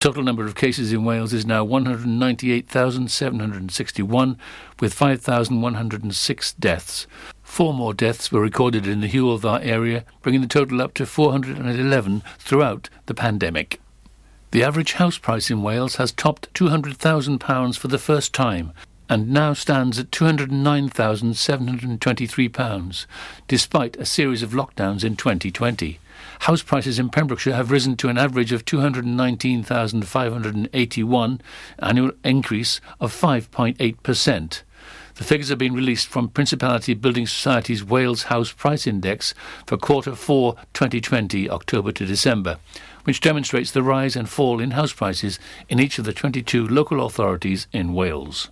The total number of cases in Wales is now 198,761, with 5,106 deaths. Four more deaths were recorded in the Hywel Dda area, bringing the total up to 411 throughout the pandemic. The average house price in Wales has topped £200,000 for the first time and now stands at £209,723, despite a series of lockdowns in 2020 house prices in Pembrokeshire have risen to an average of 219,581, annual increase of 5.8%. The figures have been released from Principality Building Society's Wales House Price Index for quarter 4 2020, October to December, which demonstrates the rise and fall in house prices in each of the 22 local authorities in Wales.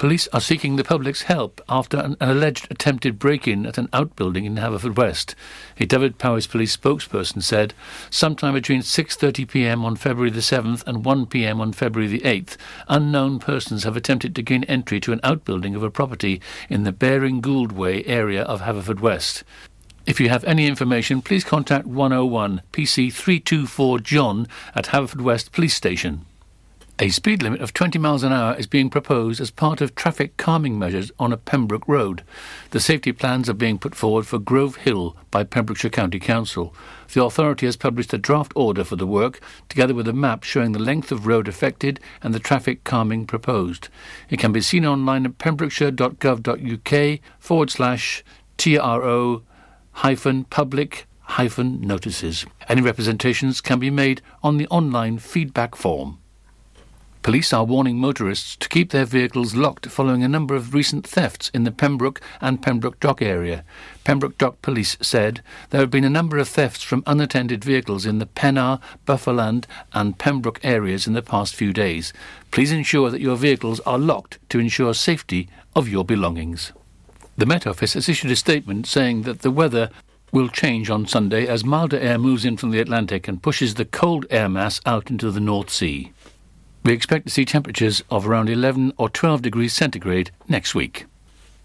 Police are seeking the public's help after an, an alleged attempted break-in at an outbuilding in Haverfordwest. A Dyfed-Powys police spokesperson said, sometime between 6:30 p.m. on February the 7th and 1 p.m. on February the 8th, unknown persons have attempted to gain entry to an outbuilding of a property in the Baring Gould Way area of Haverfordwest. If you have any information, please contact 101 PC 324 John at Haverfordwest Police Station. A speed limit of 20 miles an hour is being proposed as part of traffic calming measures on a Pembroke road. The safety plans are being put forward for Grove Hill by Pembrokeshire County Council. The authority has published a draft order for the work, together with a map showing the length of road affected and the traffic calming proposed. It can be seen online at pembrokeshire.gov.uk forward slash TRO hyphen public hyphen notices. Any representations can be made on the online feedback form. Police are warning motorists to keep their vehicles locked following a number of recent thefts in the Pembroke and Pembroke Dock area. Pembroke Dock Police said there have been a number of thefts from unattended vehicles in the Pennar, Bufferland, and Pembroke areas in the past few days. Please ensure that your vehicles are locked to ensure safety of your belongings. The Met Office has issued a statement saying that the weather will change on Sunday as milder air moves in from the Atlantic and pushes the cold air mass out into the North Sea. We expect to see temperatures of around 11 or 12 degrees centigrade next week.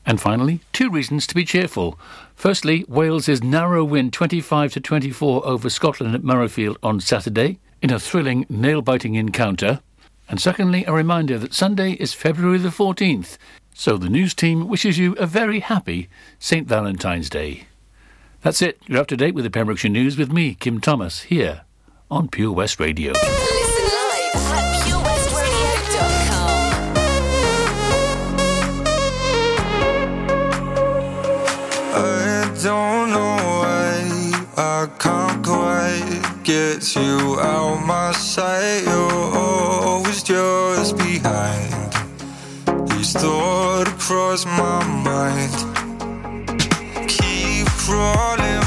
And finally, two reasons to be cheerful. Firstly, Wales's narrow win 25 to 24 over Scotland at Murrayfield on Saturday in a thrilling, nail-biting encounter. And secondly, a reminder that Sunday is February the 14th, so the news team wishes you a very happy St. Valentine's Day. That's it. You're up to date with the Pembrokeshire News with me, Kim Thomas, here on Pure West Radio. Quite get you out my sight. You're always just behind. These thoughts cross my mind. Keep crawling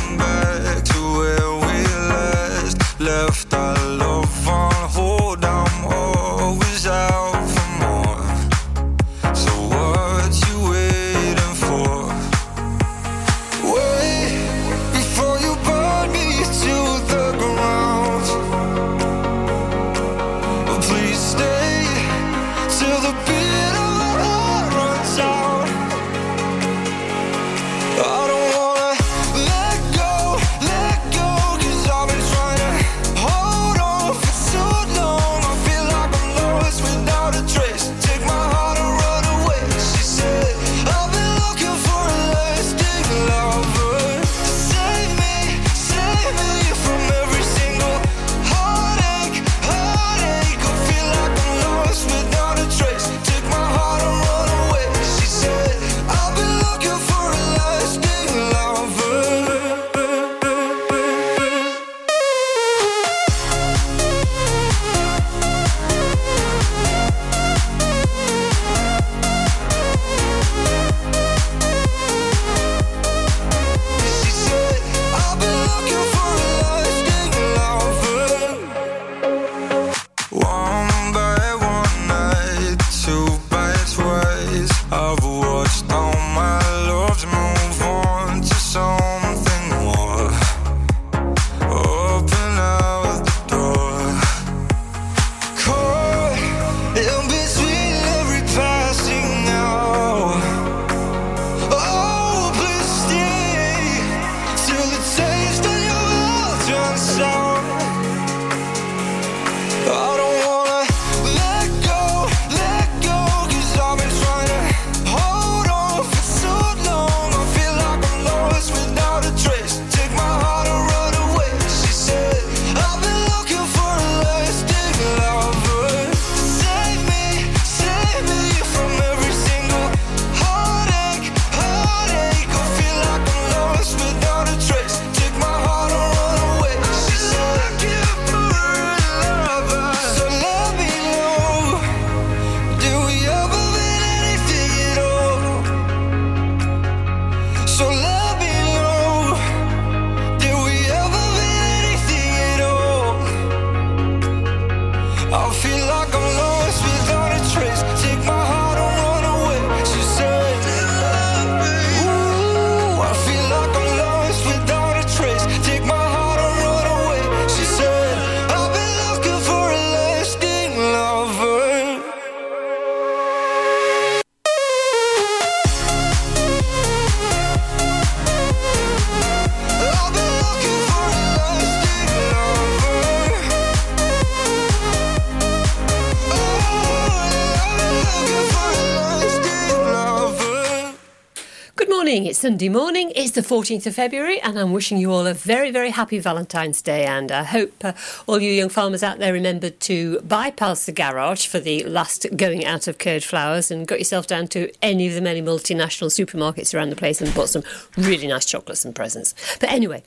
It's Sunday morning. It's the 14th of February, and I'm wishing you all a very, very happy Valentine's Day. And I hope uh, all you young farmers out there remembered to bypass the garage for the last going out of curd flowers and got yourself down to any of the many multinational supermarkets around the place and bought some really nice chocolates and presents. But anyway,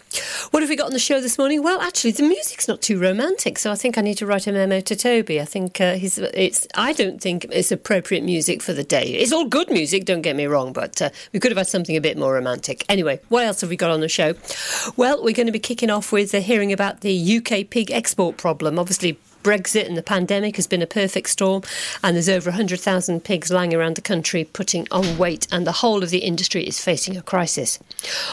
what have we got on the show this morning? Well, actually, the music's not too romantic, so I think I need to write a memo to Toby. I think uh, he's, it's. I don't think it's appropriate music for the day. It's all good music, don't get me wrong, but uh, we could have had something a bit bit more romantic. Anyway, what else have we got on the show? Well, we're going to be kicking off with a hearing about the UK pig export problem. Obviously, Brexit and the pandemic has been a perfect storm, and there's over 100,000 pigs lying around the country putting on weight, and the whole of the industry is facing a crisis.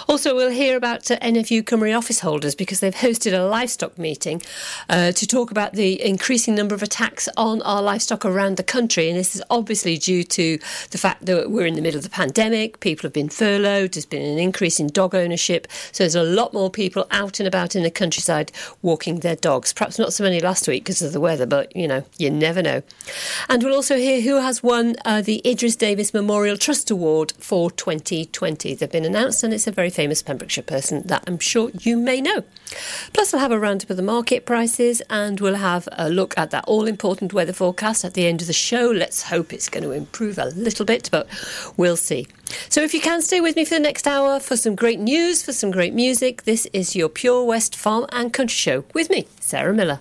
Also, we'll hear about uh, NFU Cymru office holders because they've hosted a livestock meeting uh, to talk about the increasing number of attacks on our livestock around the country, and this is obviously due to the fact that we're in the middle of the pandemic, people have been furloughed, there's been an increase in dog ownership, so there's a lot more people out and about in the countryside walking their dogs. Perhaps not so many last week because because of the weather, but you know, you never know. And we'll also hear who has won uh, the Idris Davis Memorial Trust Award for 2020. They've been announced, and it's a very famous Pembrokeshire person that I'm sure you may know. Plus, we'll have a roundup of the market prices, and we'll have a look at that all important weather forecast at the end of the show. Let's hope it's going to improve a little bit, but we'll see. So, if you can stay with me for the next hour for some great news, for some great music, this is your Pure West Farm and Country Show with me, Sarah Miller.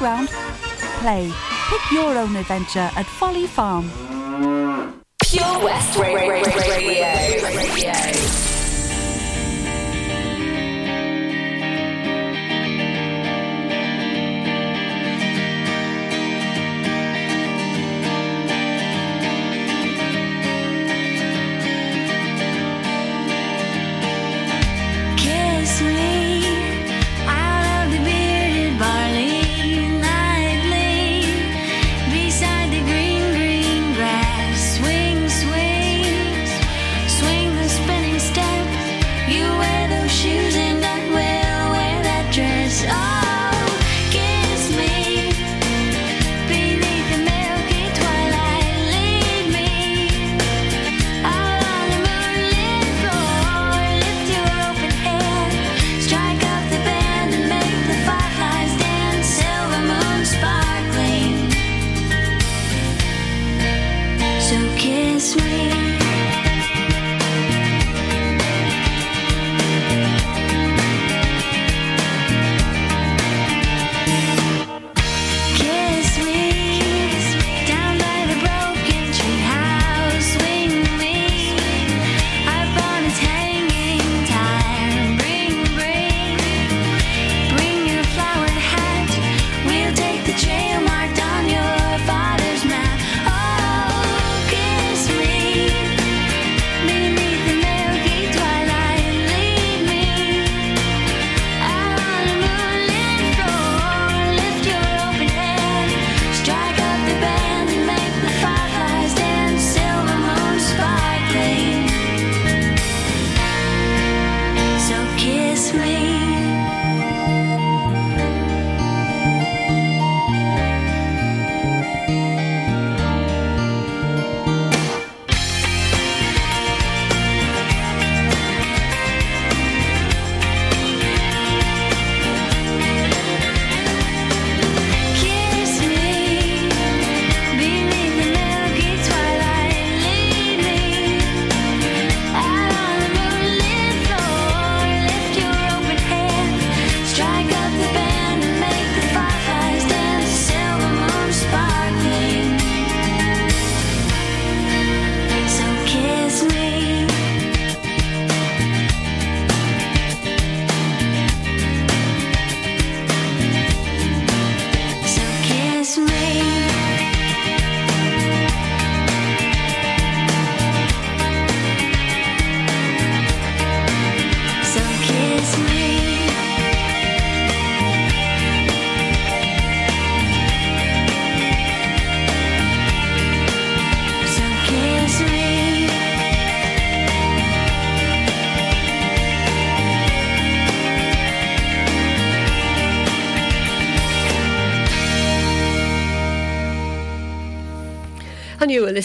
fairground, play. Pick your own adventure at Folly Farm. Pure West Radio. Radio.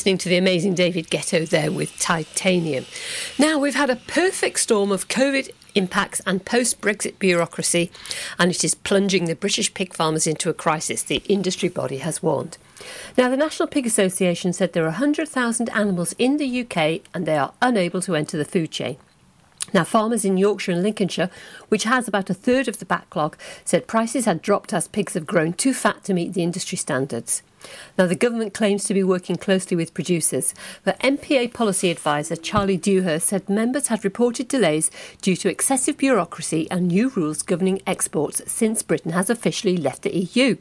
Listening to the amazing David Guetta there with Titanium. Now, we've had a perfect storm of COVID impacts and post Brexit bureaucracy, and it is plunging the British pig farmers into a crisis, the industry body has warned. Now, the National Pig Association said there are 100,000 animals in the UK and they are unable to enter the food chain. Now, farmers in Yorkshire and Lincolnshire, which has about a third of the backlog, said prices had dropped as pigs have grown too fat to meet the industry standards. Now, the government claims to be working closely with producers, but NPA policy advisor Charlie Dewhurst said members had reported delays due to excessive bureaucracy and new rules governing exports since Britain has officially left the EU.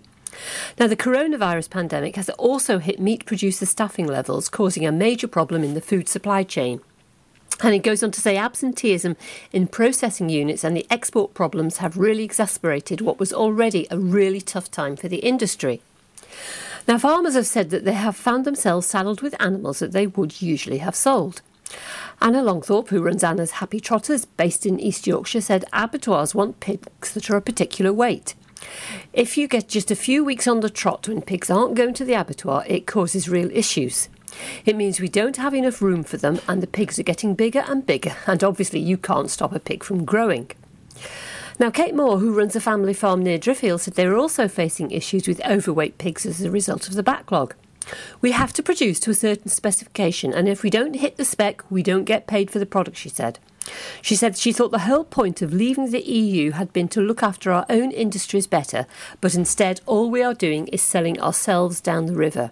Now, the coronavirus pandemic has also hit meat producer staffing levels, causing a major problem in the food supply chain. And it goes on to say absenteeism in processing units and the export problems have really exacerbated what was already a really tough time for the industry. Now, farmers have said that they have found themselves saddled with animals that they would usually have sold. Anna Longthorp, who runs Anna's Happy Trotters, based in East Yorkshire, said abattoirs want pigs that are a particular weight. If you get just a few weeks on the trot when pigs aren't going to the abattoir, it causes real issues. It means we don't have enough room for them, and the pigs are getting bigger and bigger, and obviously, you can't stop a pig from growing. Now, Kate Moore, who runs a family farm near Driffield, said they were also facing issues with overweight pigs as a result of the backlog. We have to produce to a certain specification, and if we don't hit the spec, we don't get paid for the product, she said. She said she thought the whole point of leaving the EU had been to look after our own industries better, but instead, all we are doing is selling ourselves down the river.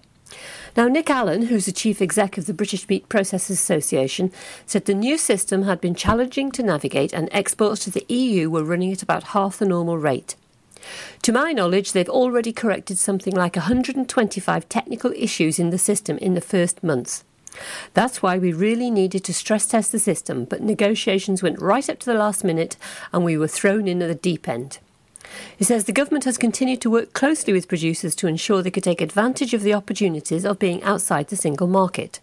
Now, Nick Allen, who's the chief exec of the British Meat Processors Association, said the new system had been challenging to navigate and exports to the EU were running at about half the normal rate. To my knowledge, they've already corrected something like 125 technical issues in the system in the first months. That's why we really needed to stress test the system, but negotiations went right up to the last minute and we were thrown in at the deep end. He says the government has continued to work closely with producers to ensure they could take advantage of the opportunities of being outside the single market.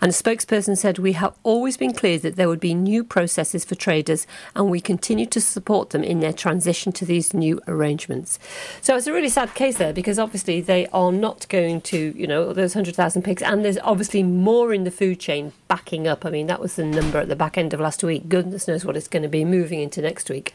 And a spokesperson said, We have always been clear that there would be new processes for traders, and we continue to support them in their transition to these new arrangements. So it's a really sad case there because obviously they are not going to, you know, those 100,000 pigs, and there's obviously more in the food chain backing up. I mean, that was the number at the back end of last week. Goodness knows what it's going to be moving into next week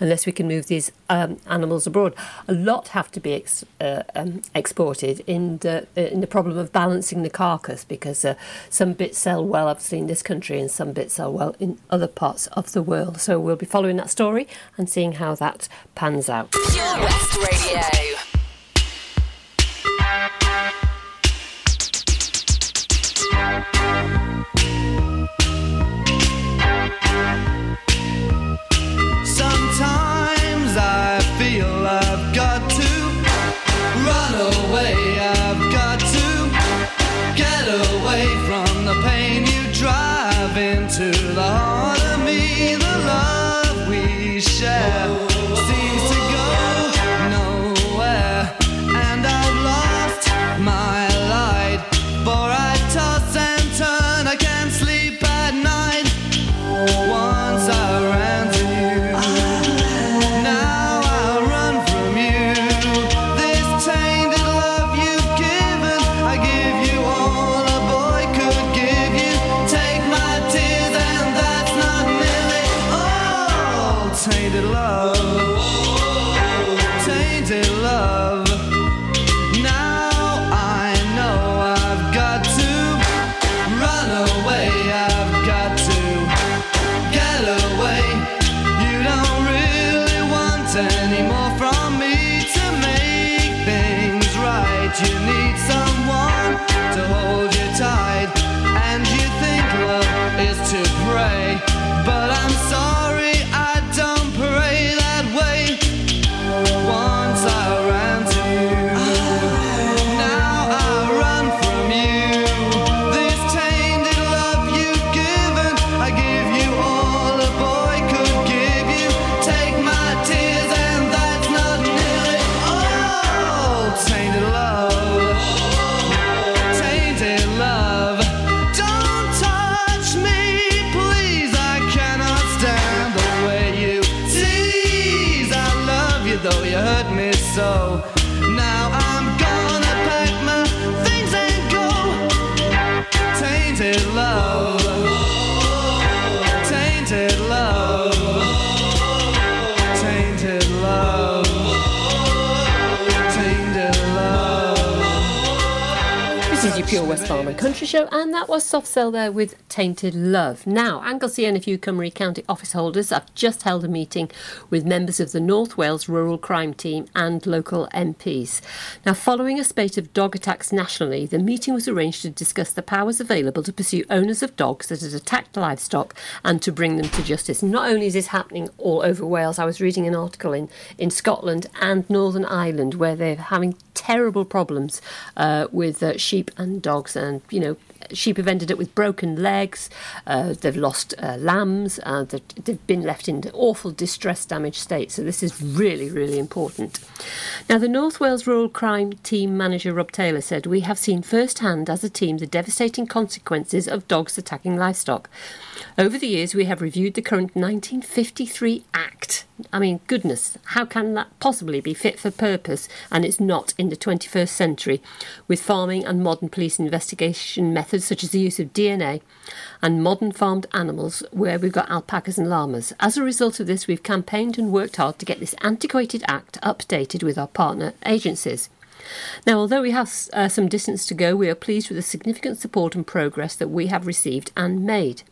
unless we can move these um, animals abroad. A lot have to be ex- uh, um, exported in the uh, in the problem of balancing the carcass because uh, some bits sell well, obviously in this country, and some bits sell well in other parts of the world. So we'll be following that story and seeing how that pans out. Radio. Pure West Farm and Country Show, and that was Soft Cell there with Tainted Love. Now, Anglesey and NFU Cymru County office holders have just held a meeting with members of the North Wales Rural Crime Team and local MPs. Now, following a spate of dog attacks nationally, the meeting was arranged to discuss the powers available to pursue owners of dogs that had attacked livestock and to bring them to justice. Not only is this happening all over Wales, I was reading an article in, in Scotland and Northern Ireland where they're having terrible problems uh, with uh, sheep and dogs, and you know. Sheep have ended up with broken legs, uh, they've lost uh, lambs, uh, they've, they've been left in awful distress damaged state. So, this is really, really important. Now, the North Wales Rural Crime Team manager Rob Taylor said, We have seen firsthand as a team the devastating consequences of dogs attacking livestock. Over the years, we have reviewed the current 1953 Act. I mean, goodness, how can that possibly be fit for purpose and it's not in the 21st century with farming and modern police investigation methods such as the use of DNA and modern farmed animals where we've got alpacas and llamas. As a result of this, we've campaigned and worked hard to get this antiquated Act updated with our partner agencies. Now, although we have uh, some distance to go, we are pleased with the significant support and progress that we have received and made.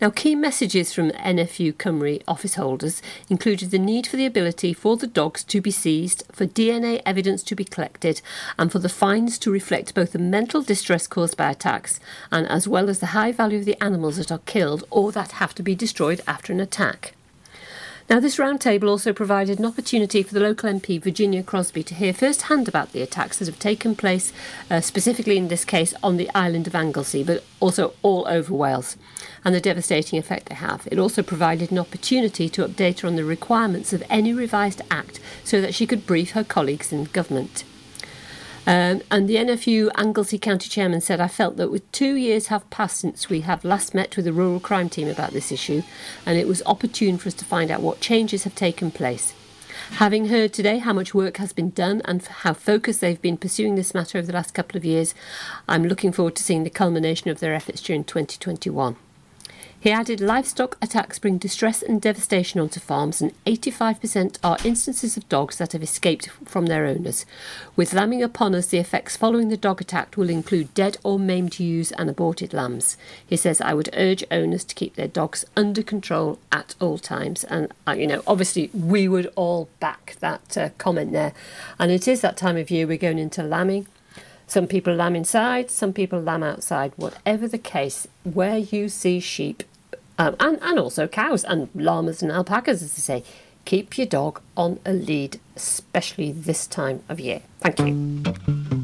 Now, key messages from NFU Cymru office holders included the need for the ability for the dogs to be seized, for DNA evidence to be collected, and for the fines to reflect both the mental distress caused by attacks and as well as the high value of the animals that are killed or that have to be destroyed after an attack. Now, this roundtable also provided an opportunity for the local MP Virginia Crosbie to hear firsthand about the attacks that have taken place, uh, specifically in this case on the island of Anglesey, but also all over Wales, and the devastating effect they have. It also provided an opportunity to update her on the requirements of any revised act so that she could brief her colleagues in government. Um, and the NFU Anglesey County Chairman said, I felt that with two years have passed since we have last met with the rural crime team about this issue, and it was opportune for us to find out what changes have taken place. Having heard today how much work has been done and how focused they've been pursuing this matter over the last couple of years, I'm looking forward to seeing the culmination of their efforts during 2021. He added livestock attacks bring distress and devastation onto farms, and 85% are instances of dogs that have escaped from their owners. With lambing upon us, the effects following the dog attack will include dead or maimed ewes and aborted lambs. He says, I would urge owners to keep their dogs under control at all times. And, uh, you know, obviously, we would all back that uh, comment there. And it is that time of year we're going into lambing. Some people lamb inside, some people lamb outside. Whatever the case, where you see sheep, um, and, and also cows and llamas and alpacas, as they say, keep your dog on a lead, especially this time of year. Thank you.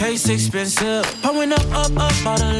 Taste expensive. Pouring up, up, up, about a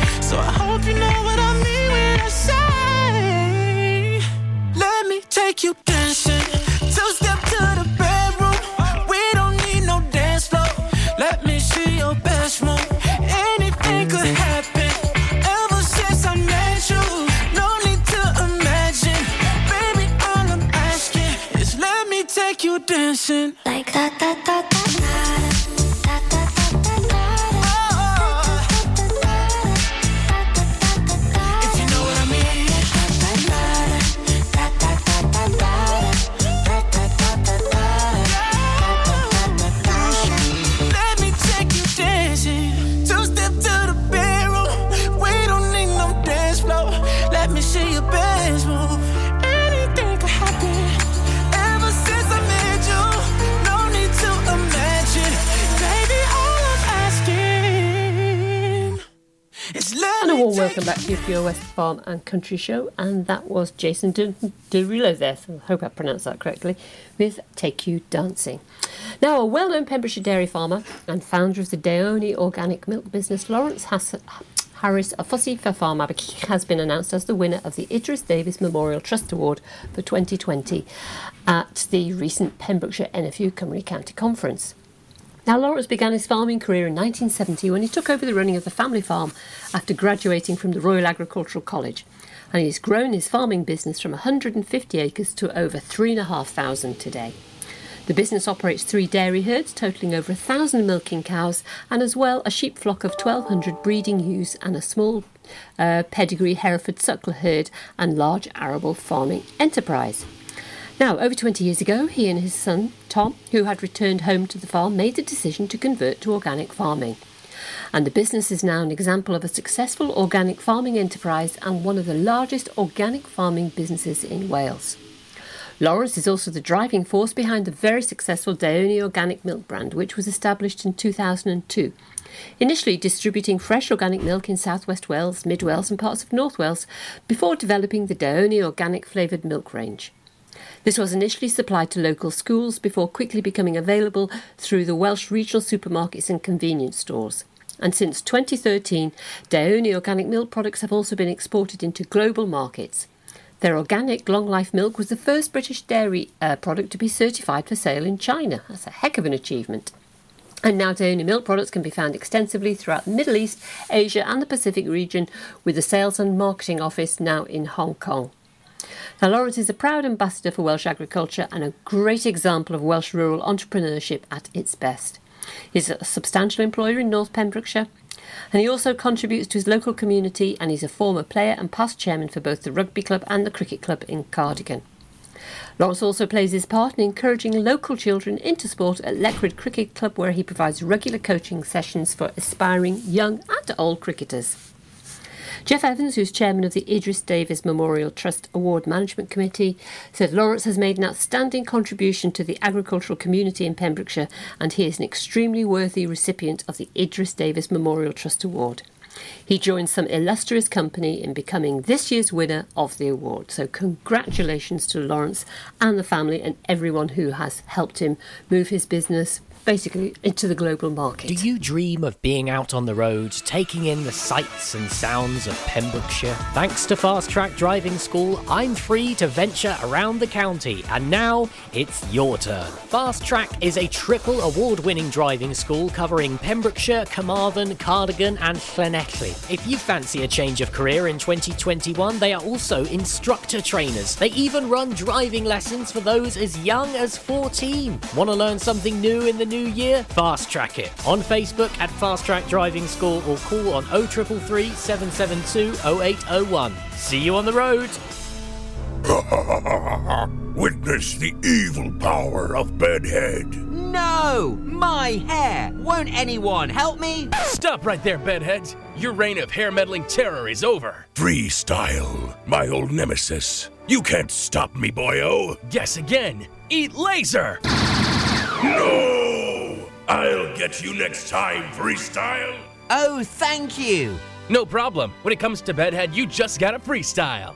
So I hope you know what I mean when I say, Let me take you dancing. Two step to the bedroom. We don't need no dance floor. Let me see your best move. Anything could happen. Take you dancing. Like that, that, that, welcome back to your West Farm and Country Show. And that was Jason De- Derulo there, so I hope I pronounced that correctly, with Take You Dancing. Now, a well known Pembrokeshire dairy farmer and founder of the Daioni organic milk business, Lawrence Hass- Harris, a fussy for farm Abbey, has been announced as the winner of the Idris Davies Memorial Trust Award for 2020 at the recent Pembrokeshire NFU Cymru County Conference. Now, Lawrence began his farming career in 1970 when he took over the running of the family farm after graduating from the Royal Agricultural College. And he's grown his farming business from 150 acres to over 3,500 today. The business operates three dairy herds totaling over a thousand milking cows and as well a sheep flock of 1,200 breeding ewes and a small uh, pedigree Hereford suckler herd and large arable farming enterprise. Now, over 20 years ago, he and his son, Tom, who had returned home to the farm, made the decision to convert to organic farming. And the business is now an example of a successful organic farming enterprise and one of the largest organic farming businesses in Wales. Lawrence is also the driving force behind the very successful Daioni organic milk brand, which was established in 2002. Initially distributing fresh organic milk in South West Wales, mid Wales, and parts of North Wales, before developing the Daioni organic flavoured milk range. This was initially supplied to local schools before quickly becoming available through the Welsh regional supermarkets and convenience stores. And since 2013, Daioni organic milk products have also been exported into global markets. Their organic long life milk was the first British dairy uh, product to be certified for sale in China. That's a heck of an achievement. And now Daioni milk products can be found extensively throughout the Middle East, Asia, and the Pacific region, with the sales and marketing office now in Hong Kong. Now, Lawrence is a proud ambassador for Welsh agriculture and a great example of Welsh rural entrepreneurship at its best. He's a substantial employer in North Pembrokeshire, and he also contributes to his local community and he's a former player and past chairman for both the rugby club and the cricket club in Cardigan. Lawrence also plays his part in encouraging local children into sport at Llechryd Cricket Club, where he provides regular coaching sessions for aspiring young and old cricketers. Jeff Evans, who's chairman of the Idris Davies Memorial Trust Award Management Committee, said Lawrence has made an outstanding contribution to the agricultural community in Pembrokeshire and he is an extremely worthy recipient of the Idris Davies Memorial Trust Award. He joined some illustrious company in becoming this year's winner of the award. So, congratulations to Lawrence and the family and everyone who has helped him move his business basically into the global market. Do you dream of being out on the road, taking in the sights and sounds of Pembrokeshire? Thanks to Fast Track Driving School, I'm free to venture around the county, and now it's your turn. Fast Track is a triple award winning driving school covering Pembrokeshire, Carmarthen, Cardigan, and Llanelli. If you fancy a change of career in 2021, they are also instructor trainers. They even run driving lessons for those as young as 14. Want to learn something new in the new year? Fast track it on Facebook at Fast Track Driving School or call on 0333 772 0801. See you on the road. Witness the evil power of Bedhead. No! My hair! Won't anyone help me? Stop right there, bedheads. Your reign of hair meddling terror is over. Freestyle, my old nemesis. You can't stop me, boyo. Guess again. Eat laser. No! I'll get you next time, Freestyle. Oh, thank you. No problem. When it comes to bedhead, you just gotta freestyle.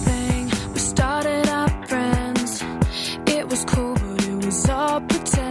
but it all pretend.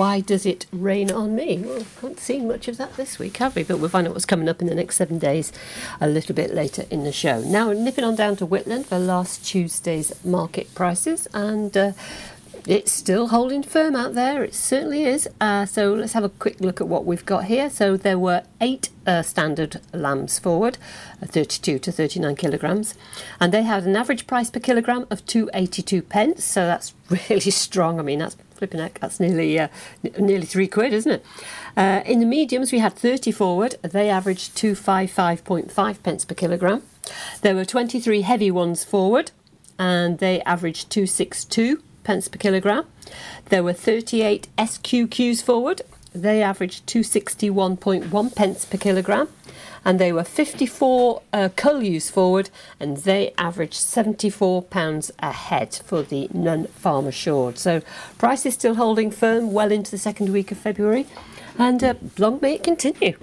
Why Does It Rain on Me? Well, haven't seen much of that this week, have we? But we'll find out what's coming up in the next seven days a little bit later in the show. Now, nipping on down to Whitland for last Tuesday's market prices, and uh, it's still holding firm out there. It certainly is. Uh, so let's have a quick look at what we've got here. So there were eight uh, standard lambs forward, uh, 32 to 39 kilograms, and they had an average price per kilogram of 282 pence. So that's really strong. I mean, that's flipping heck. That's nearly uh, n- nearly three quid, isn't it? Uh, in the mediums, we had 30 forward. They averaged 255.5 pence per kilogram. There were 23 heavy ones forward, and they averaged 262 pence per kilogram. There were 38 SQQs forward. They averaged 261.1 pence per kilogram. And they were 54 uh, forward, and they averaged 74 pounds a head for the non-farm assured. So price is still holding firm well into the second week of February, and uh, long may it continue.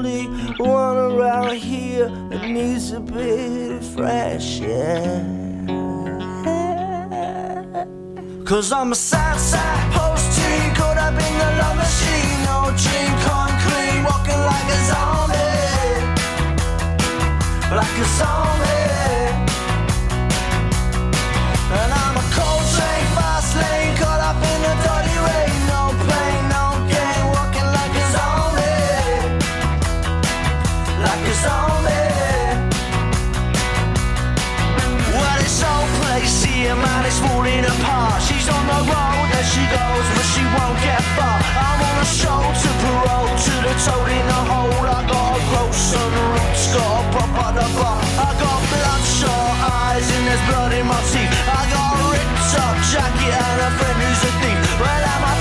only one around here that needs a bit of fresh air. Cause I'm a sad sad post-teen, caught up in the love machine. No dream, concrete, walking like a zombie. Like a zombie. won't get far. I'm on a to parole to the toad in the hole. I got a gross on roots, got a pop at the bar. I got bloodshot eyes and there's blood in my teeth. I got a ripped up jacket and a friend who's a thief. Well, I'm a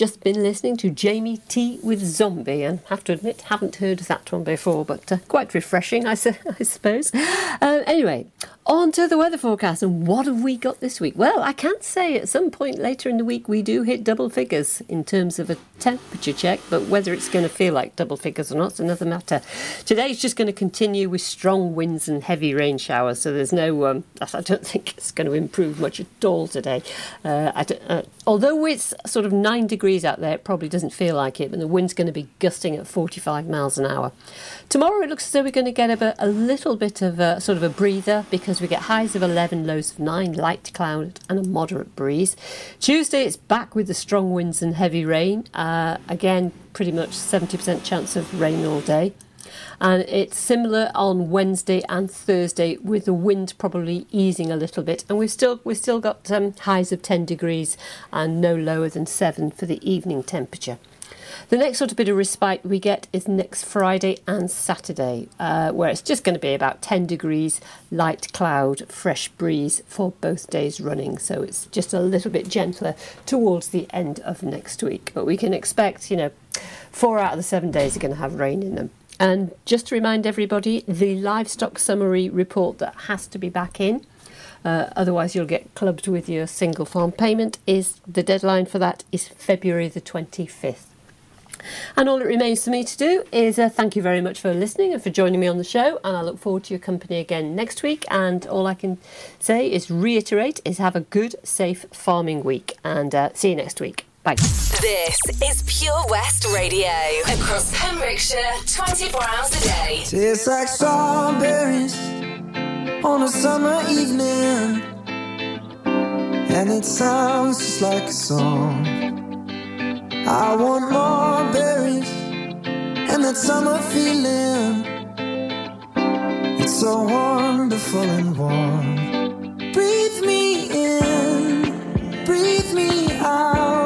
just been listening to Jamie T with Zombie, and have to admit, haven't heard that one before, but uh, quite refreshing, I, su- I suppose. Uh, anyway, on to the weather forecast, and what have we got this week? Well, I can't say at some point later in the week we do hit double figures in terms of a temperature check, but whether it's going to feel like double figures or not is another matter. Today's just going to continue with strong winds and heavy rain showers, so there's no, um, I don't think it's going to improve much at all today. Uh, uh, although it's sort of nine degrees out there, it probably doesn't feel like it, but the wind's going to be gusting at 45 miles an hour. Tomorrow it looks as though we're going to get a, a little bit of a sort of a breather because we get highs of 11, lows of 9, light cloud and a moderate breeze. Tuesday it's back with the strong winds and heavy rain. Uh, again, pretty much 70% chance of rain all day. And it's similar on Wednesday and Thursday, with the wind probably easing a little bit. And we've still we've still got um, highs of 10 degrees and no lower than seven for the evening temperature. The next sort of bit of respite we get is next Friday and Saturday, uh, where it's just going to be about 10 degrees, light cloud, fresh breeze for both days running. So it's just a little bit gentler towards the end of next week. But we can expect, you know, four out of the seven days are going to have rain in them. And just to remind everybody, the livestock summary report that has to be back in. Uh, otherwise, you'll get clubbed with your single farm payment. Is the deadline for that is February the 25th. And all it remains for me to do is uh, thank you very much for listening and for joining me on the show. And I look forward to your company again next week. And all I can say is reiterate is have a good, safe farming week. And uh, see you next week. Bye. This is Pure West Radio. Across Pembrokeshire, 24 hours a day. Tastes like strawberries on a summer evening, and it sounds just like a song. I want more berries and that summer feeling. It's so wonderful and warm. Breathe me in, breathe me out.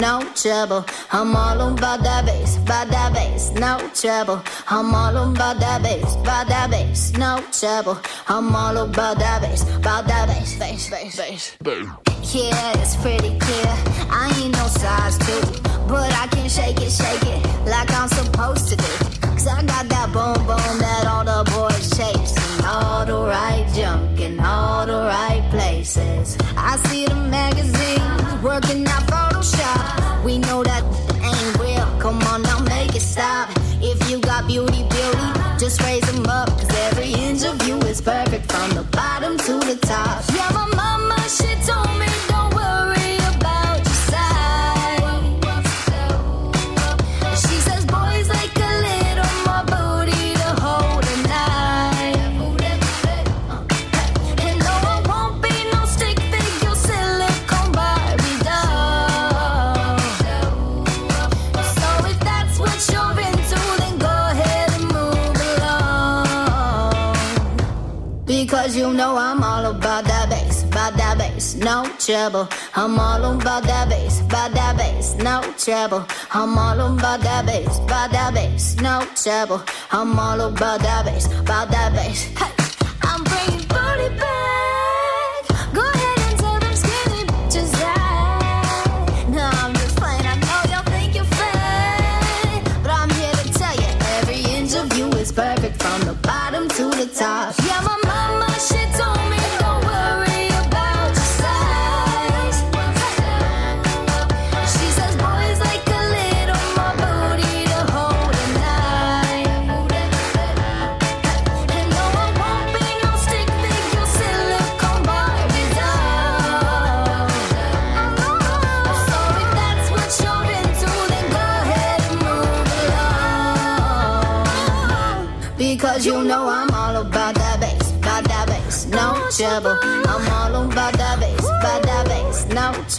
Because you I'm all about that bass, about that bass. bass, no trouble. I'm all about that bass, about that bass, no trouble. I'm all about that bass, about that bass, no trouble. I'm all about that bass, about that bass, bass, bass, bass. Yeah, it's pretty clear. I ain't no size two, but I can shake it, shake it like I'm supposed to do. Cause I got that boom boom that all the boys chase. And all the right junk in all the right places. I see the magazines working stop. If you got beauty, beauty, just raise them up. Cause every inch of you is perfect from the bottom to the top. Yeah, my mama, she told me trouble. I'm all about that bass, about that bass, no trouble. I'm all about that bass, about that bass, no trouble. I'm all about that bass, about that bass. Hey, I'm bringing booty back.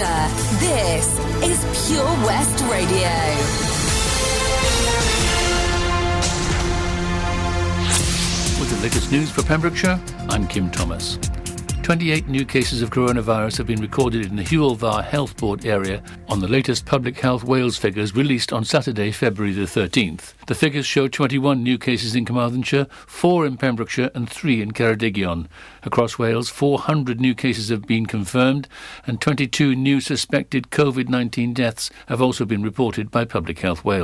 Pembrokeshire, this is Pure West Radio. With the latest news for Pembrokeshire, I'm Kim Thomas. 28 new cases of coronavirus have been recorded in the Hywel Dda Health Board area on the latest Public Health Wales figures released on Saturday, February the 13th. The figures show 21 new cases in Carmarthenshire, 4 in Pembrokeshire and 3 in Ceredigion. Across Wales, 400 new cases have been confirmed and 22 new suspected COVID-19 deaths have also been reported by Public Health Wales.